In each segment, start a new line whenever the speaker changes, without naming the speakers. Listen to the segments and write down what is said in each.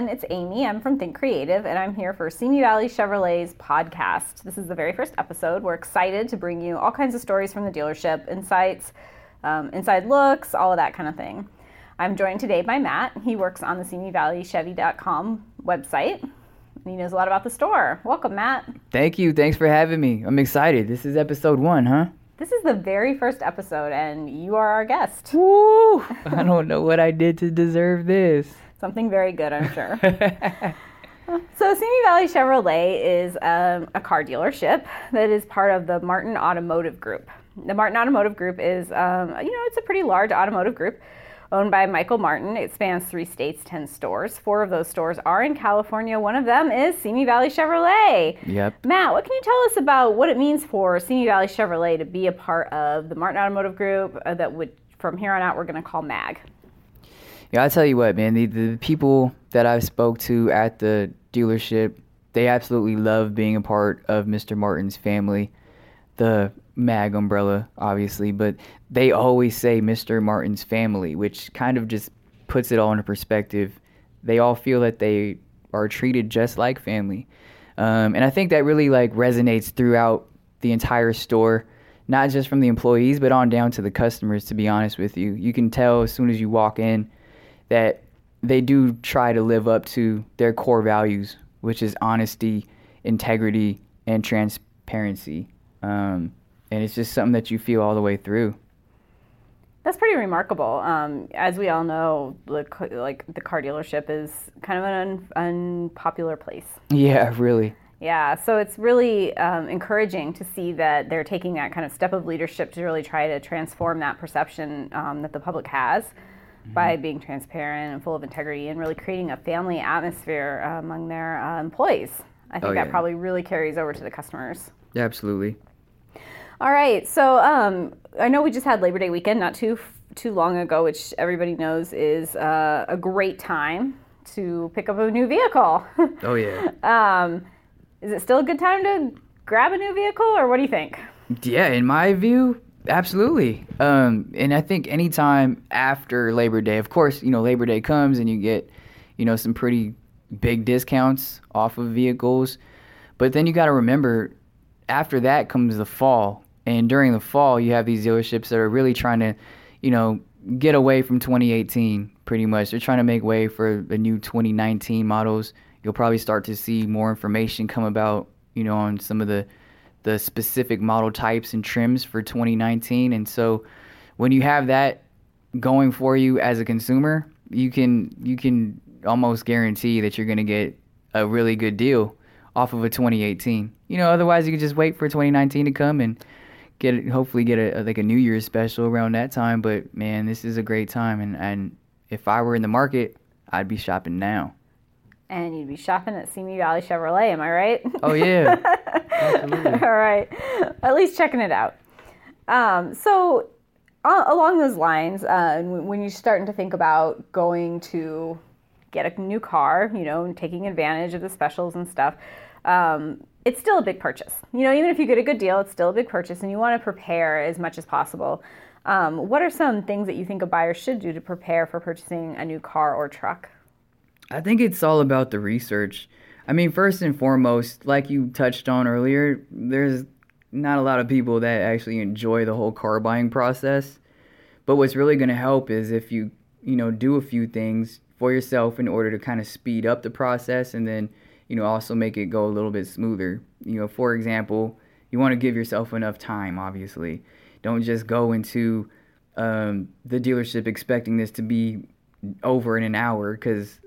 Everyone, it's Amy. I'm from Think Creative, and I'm here for Simi Valley Chevrolet's podcast. This is the very first episode. We're excited to bring you all kinds of stories from the dealership, insights, um, inside looks, all of that kind of thing. I'm joined today by Matt. He works on the Simi Valley SimiValleyChevy.com website. And he knows a lot about the store. Welcome, Matt.
Thank you. Thanks for having me. I'm excited. This is episode one, huh?
This is the very first episode, and you are our guest.
Woo! I don't know what I did to deserve this.
Something very good, I'm sure. so, Simi Valley Chevrolet is um, a car dealership that is part of the Martin Automotive Group. The Martin Automotive Group is, um, you know, it's a pretty large automotive group owned by Michael Martin. It spans three states, 10 stores. Four of those stores are in California. One of them is Simi Valley Chevrolet.
Yep.
Matt, what can you tell us about what it means for Simi Valley Chevrolet to be a part of the Martin Automotive Group uh, that would, from here on out, we're going to call MAG?
Yeah, I'll tell you what, man. The, the people that I spoke to at the dealership, they absolutely love being a part of Mr. Martin's family. The MAG umbrella, obviously, but they always say Mr. Martin's family, which kind of just puts it all into perspective. They all feel that they are treated just like family. Um, and I think that really like resonates throughout the entire store, not just from the employees, but on down to the customers, to be honest with you. You can tell as soon as you walk in that they do try to live up to their core values, which is honesty, integrity, and transparency. Um, and it's just something that you feel all the way through.
That's pretty remarkable. Um, as we all know, the, like the car dealership is kind of an un- unpopular place.
Yeah, really.
Yeah, so it's really um, encouraging to see that they're taking that kind of step of leadership to really try to transform that perception um, that the public has mm-hmm. by being transparent and full of integrity and really creating a family atmosphere uh, among their uh, employees. I think oh, yeah. that probably really carries over to the customers.
Yeah, absolutely.
All right, so um, I know we just had Labor Day weekend not too too long ago, which everybody knows is uh, a great time to pick up a new vehicle.
oh yeah.
um, is it still a good time to grab a new vehicle, or what do you think?
Yeah, in my view, absolutely. Um, and I think anytime after Labor Day, of course, you know Labor Day comes and you get, you know, some pretty big discounts off of vehicles, but then you got to remember, after that comes the fall and during the fall, you have these dealerships that are really trying to, you know, get away from 2018 pretty much. They're trying to make way for the new 2019 models. You'll probably start to see more information come about, you know, on some of the the specific model types and trims for 2019. And so when you have that going for you as a consumer, you can you can almost guarantee that you're going to get a really good deal off of a 2018. You know, otherwise you can just wait for 2019 to come and get hopefully get a like a New Year's special around that time. But man, this is a great time, and and if I were in the market, I'd be shopping now.
And you'd be shopping at Simi Valley Chevrolet, am I right?
Oh yeah, absolutely.
All right, at least checking it out. Um, so uh, along those lines, uh, when you're starting to think about going to get a new car, you know, and taking advantage of the specials and stuff. Um, it's still a big purchase. You know, even if you get a good deal, it's still a big purchase, and you want to prepare as much as possible. Um, what are some things that you think a buyer should do to prepare for purchasing a new car or truck?
I think it's all about the research. I mean, first and foremost, like you touched on earlier, there's not a lot of people that actually enjoy the whole car buying process. But what's really going to help is if you, you know, do a few things for yourself in order to kind of speed up the process and then you know, also make it go a little bit smoother. You know, for example, you want to give yourself enough time, obviously. Don't just go into um, the dealership expecting this to be over in an hour because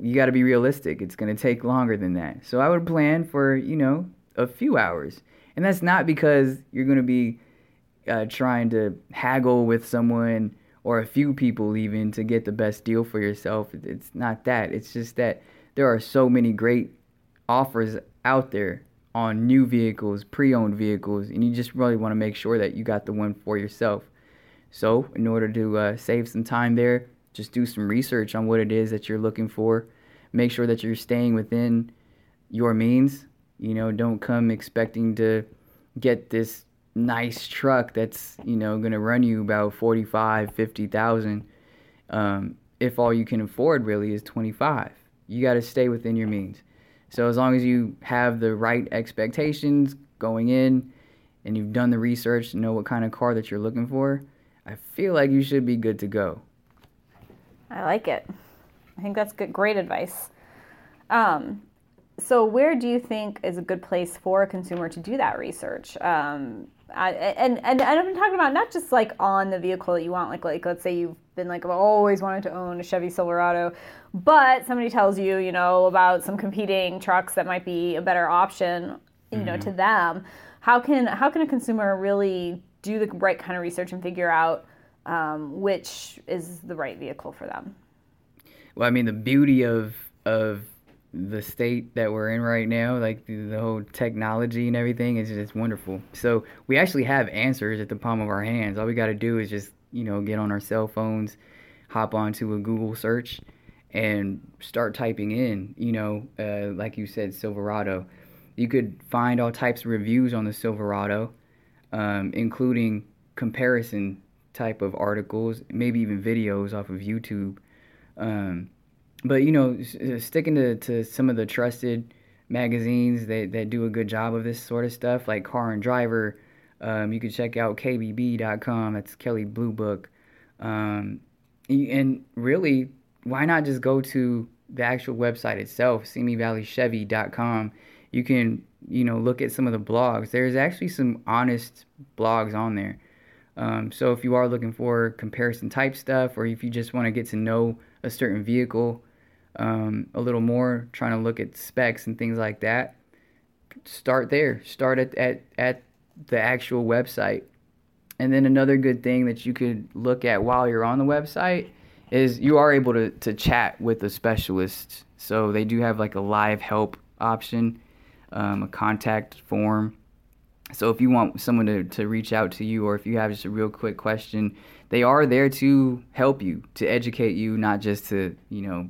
you got to be realistic. It's going to take longer than that. So I would plan for, you know, a few hours. And that's not because you're going to be uh, trying to haggle with someone or a few people even to get the best deal for yourself. It's not that. It's just that there are so many great offers out there on new vehicles, pre-owned vehicles, and you just really want to make sure that you got the one for yourself. So, in order to uh, save some time there, just do some research on what it is that you're looking for. Make sure that you're staying within your means. You know, don't come expecting to get this nice truck that's, you know, going to run you about 45, 50,000 um, if all you can afford really is 25 You got to stay within your means. So as long as you have the right expectations going in and you've done the research to know what kind of car that you're looking for, I feel like you should be good to go.
I like it. I think that's good, great advice. Um, so, where do you think is a good place for a consumer to do that research? Um, I, and, and and I'm talking about not just like on the vehicle that you want, like like let's say you've been like I've always wanted to own a Chevy Silverado, but somebody tells you you know about some competing trucks that might be a better option, you mm-hmm. know, to them. How can how can a consumer really do the right kind of research and figure out um, which is the right vehicle for them?
Well, I mean, the beauty of of the state that we're in right now, like the, the, whole technology and everything, is just wonderful. So we actually have answers at the palm of our hands. All we got to do is just you know get on our cell phones, hop onto a Google search, and start typing in. You know, uh, like you said, Silverado. You could find all types of reviews on the Silverado, um, including comparison type of articles, maybe even videos off of YouTube. Um, but you know, uh, sticking to, to some of the trusted magazines that, that do a good job of this sort of stuff, like Car and Driver. Um, you can check out KBB.com. That's Kelley Blue Book. Um, and really, why not just go to the actual website itself, SimiValleyChevy.com? You can, you know, look at some of the blogs. There's actually some honest blogs on there. Um, so if you are looking for comparison type stuff, or if you just want to get to know a certain vehicle, um, a little more, trying to look at specs and things like that, start there. Start at, at, at the actual website. And then another good thing that you could look at while you're on the website is you are able to, to chat with the specialist. So they do have like a live help option, um, a contact form. So if you want someone to, to reach out to you or if you have just a real quick question, they are there to help you, to educate you, not just to, you know,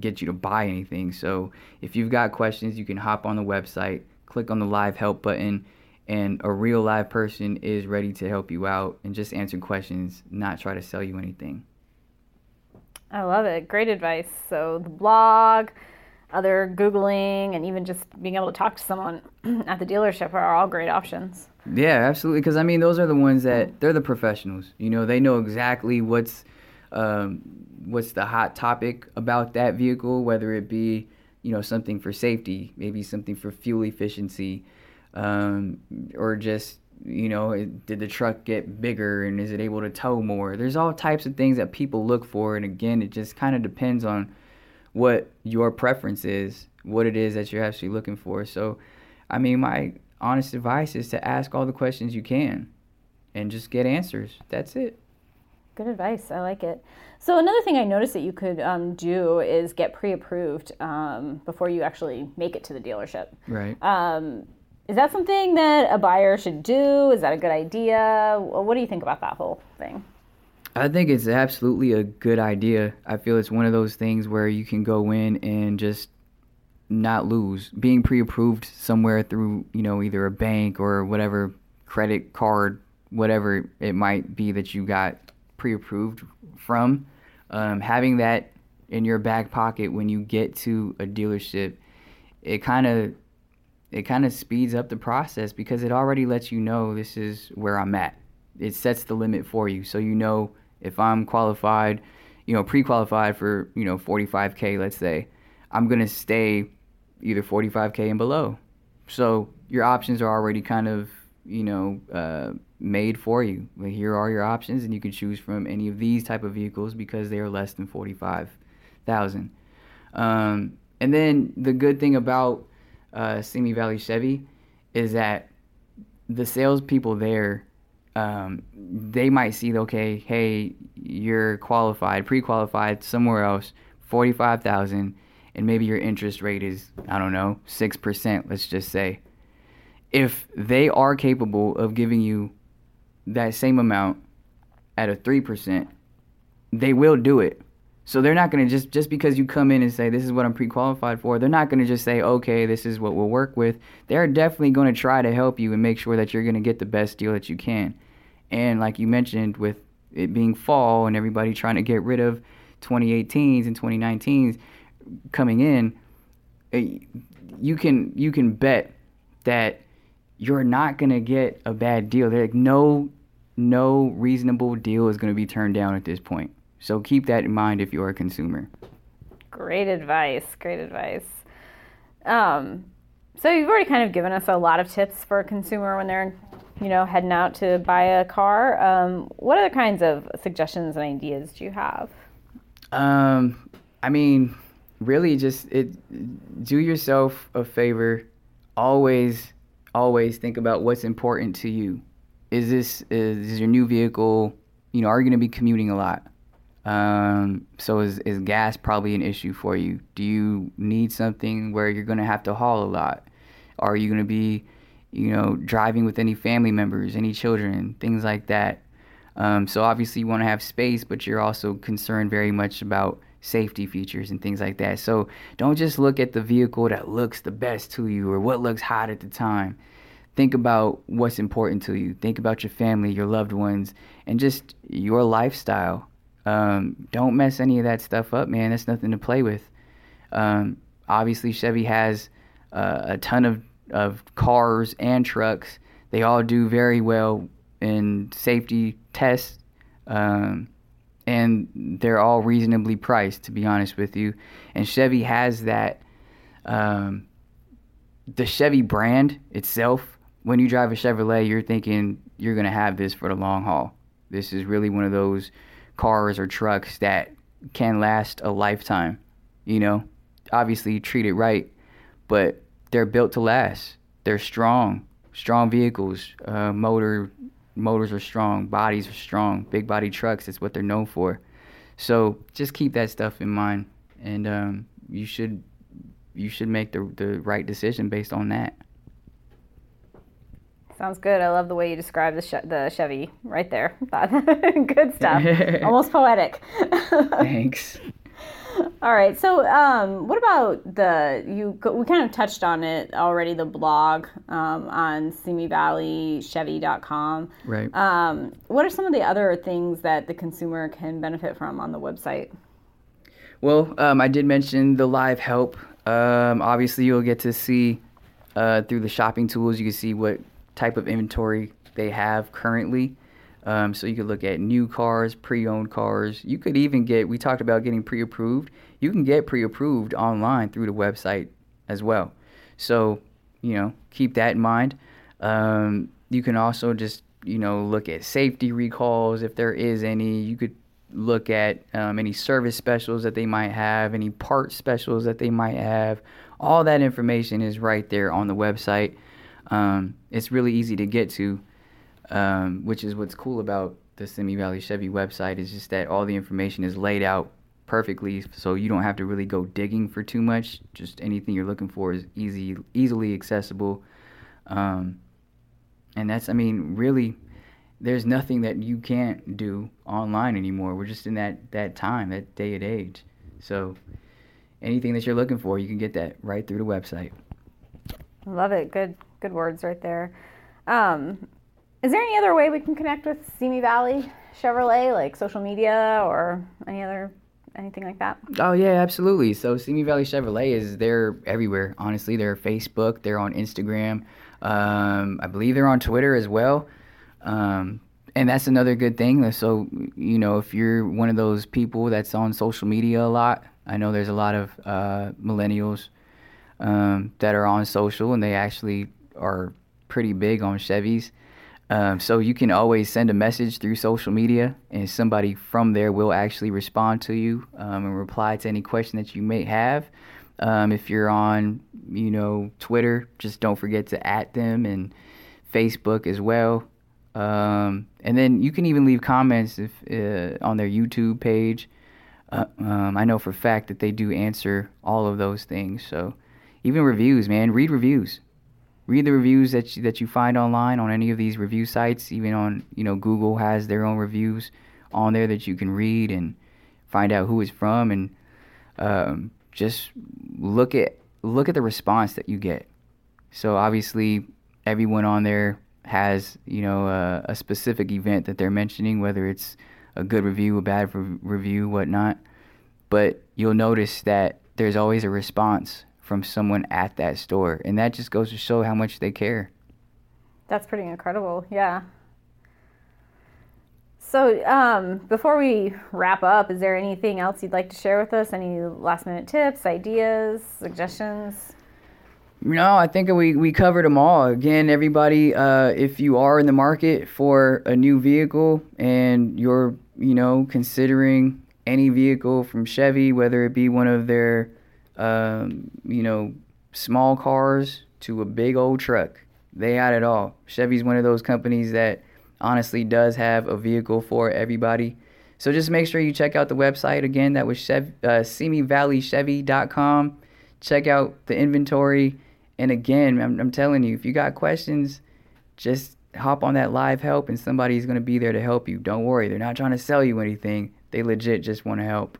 get you to buy anything. So if you've got questions, you can hop on the website, click on the live help button, and a real live person is ready to help you out and just answer questions, not try to sell you anything.
I love it. Great advice. So the blog, other Googling, and even just being able to talk to someone at the dealership are all great options.
Yeah, absolutely. Because I mean, those are the ones that they're the professionals. You know, they know exactly what's um, what's the hot topic about that vehicle, whether it be you know something for safety, maybe something for fuel efficiency, um, or just you know did the truck get bigger and is it able to tow more? There's all types of things that people look for, and again, it just kind of depends on what your preference is, what it is that you're actually looking for. So, I mean, my honest advice is to ask all the questions you can and just get answers. That's it.
Good advice. I like it. So another thing I noticed that you could um, do is get pre-approved um, before you actually make it to the dealership.
Right.
Um, is that something that a buyer should do? Is that a good idea? What do you think about that whole thing?
I think it's absolutely a good idea. I feel it's one of those things where you can go in and just not lose. Being pre-approved somewhere through, you know, either a bank or whatever credit card, whatever it might be that you got pre-approved from, um, having that in your back pocket when you get to a dealership, it kind of it kind of speeds up the process because it already lets you know this is where I'm at. It sets the limit for you, so you know if I'm qualified, you know, pre-qualified for you know 45k, let's say, I'm gonna stay either 45k and below. So your options are already kind of you know uh, made for you. Here are your options, and you can choose from any of these type of vehicles because they are less than forty five thousand. Um, and then the good thing about uh, Simi Valley Chevy is that the salespeople there, um, they might see, okay, hey, you're qualified, pre-qualified somewhere else, forty-five thousand, and maybe your interest rate is, I don't know, six percent. Let's just say. If they are capable of giving you that same amount at a 3%, they will do it. So they're not going to just just because you come in and say this is what I'm pre-qualified for, they're not going to just say okay, this is what we'll work with. They're definitely going to try to help you and make sure that you're going to get the best deal that you can. And like you mentioned with it being fall and everybody trying to get rid of 2018s and 2019s, coming in, eh, you can you can bet that you're not gonna get a bad deal. There, like no no reasonable deal is gonna be turned down at this point. So keep that in mind if you're a consumer.
Great advice. Great advice. Um, so you've already kind of given us a lot of tips for a consumer when they're, you know, heading out to buy a car. Um, what other kinds of suggestions and ideas do you have?
Um, I mean, really, just it. Do yourself a favor. Always, always think about what's important to you. Is this is, is your new vehicle? You know, are you going to be commuting a lot? Um, so is is gas probably an issue for you? Do you need something where you're going to have to haul a lot? Are you going to be, you know, driving with any family members, any children, things like that? Um, so obviously you want to have space, but you're also concerned very much about safety features and things like that. So don't just look at the vehicle that looks the best to you or what looks hot at the time. Think about what's important to you. Think about your family, your loved ones, and just your lifestyle. Um, don't mess any of that stuff up, man. That's nothing to play with. Um, obviously, Chevy has uh, a ton of, of cars and trucks. They all do very well in safety tests. Um, and they're all reasonably priced, to be honest with you. And Chevy has that. Um, the Chevy brand itself, when you drive a Chevrolet, you're thinking you're going to have this for the long haul. This is really one of those cars or trucks that can last a lifetime. You know, obviously treat it right, but they're built to last. They're strong, strong vehicles. Uh, motor motors are strong, bodies are strong, big body trucks. That's what they're known for. So just keep that stuff in mind, and um, you should you should make the the right decision based on that.
Sounds good. I love the way you describe the the Chevy right there. good stuff. Almost poetic.
Thanks.
All right. So, um, what about the you? We kind of touched on it already. The blog um, on SimiValleyChevy.com.
Right.
Um, what are some of the other things that the consumer can benefit from on the website?
Well, um, I did mention the live help. Um, obviously, you'll get to see uh, through the shopping tools. You can see what type of inventory they have currently. Um, so you could look at new cars, pre-owned cars. You could even get. We talked about getting pre-approved. You can get pre-approved online through the website as well. So you know, keep that in mind. Um, you can also just you know look at safety recalls if there is any. You could look at um, any service specials that they might have, any part specials that they might have. All that information is right there on the website. Um, it's really easy to get to um, which is what's cool about the Simi Valley Chevy website is just that all the information is laid out perfectly, so you don't have to really go digging for too much. Just anything you're looking for is easy, easily accessible, um, and that's, I mean, really, there's nothing that you can't do online anymore. We're just in that that time, that day and age. So anything that you're looking for, you can get that right through the website.
Love it. Good good words right there. Um, is there any other way we can connect with Simi Valley Chevrolet, like social media or any other anything like that?
Oh yeah, absolutely. So Simi Valley Chevrolet is they're everywhere. Honestly, they're Facebook, they're on Instagram. Um, I believe they're on Twitter as well. Um, and that's another good thing. So you know, if you're one of those people that's on social media a lot, I know there's a lot of uh, millennials um, that are on social, and they actually are pretty big on Chevys. Um, so you can always send a message through social media, and somebody from there will actually respond to you um, and reply to any question that you may have. Um, if you're on, you know, Twitter, just don't forget to at them and Facebook as well. Um, and then you can even leave comments if uh, on their YouTube page. Uh, um, I know for a fact that they do answer all of those things. So even reviews, man, read reviews read the reviews that you, that you find online on any of these review sites. Even on you know Google has their own reviews on there that you can read and find out who it's from, and um, just look at look at the response that you get. So obviously, everyone on there has you know a, a specific event that they're mentioning, whether it's a good review, a bad re- review, whatnot. But you'll notice that there's always a response from someone at that store. And that just goes to show how much they care.
That's pretty incredible. Yeah. So, um, before we wrap up, is there anything else you'd like to share with us? Any last minute tips, ideas, suggestions?
No, I think we, we covered them all. Again, everybody, uh, if you are in the market for a new vehicle and you're, you know, considering any vehicle from Chevy, whether it be one of their, um, you know, small cars to a big old truck, they had it all. Chevy's one of those companies that honestly does have a vehicle for everybody. So just make sure you check out the website again. That was Chev- uh. Check out the inventory. And again, I'm, I'm telling you, if you got questions, just hop on that live help and somebody's going to be there to help you. Don't worry, they're not trying to sell you anything. They legit just want to help.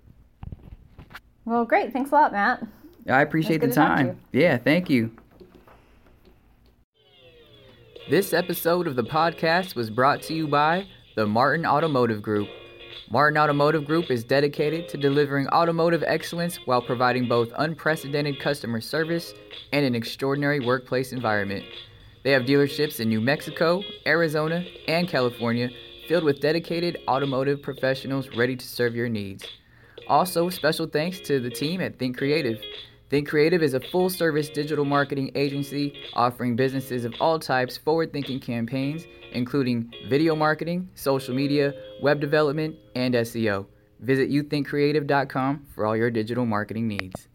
Well, great. Thanks a lot, Matt.
I appreciate the time. Yeah, thank you. This episode of the podcast was brought to you by the Martin Automotive Group. Martin Automotive Group is dedicated to delivering automotive excellence while providing both unprecedented customer service and an extraordinary workplace environment. They have dealerships in New Mexico, Arizona, and California filled with dedicated automotive professionals ready to serve your needs. Also, special thanks to the team at Think Creative. Think Creative is a full service digital marketing agency offering businesses of all types forward thinking campaigns, including video marketing, social media, web development, and SEO. Visit youthinkcreative.com for all your digital marketing needs.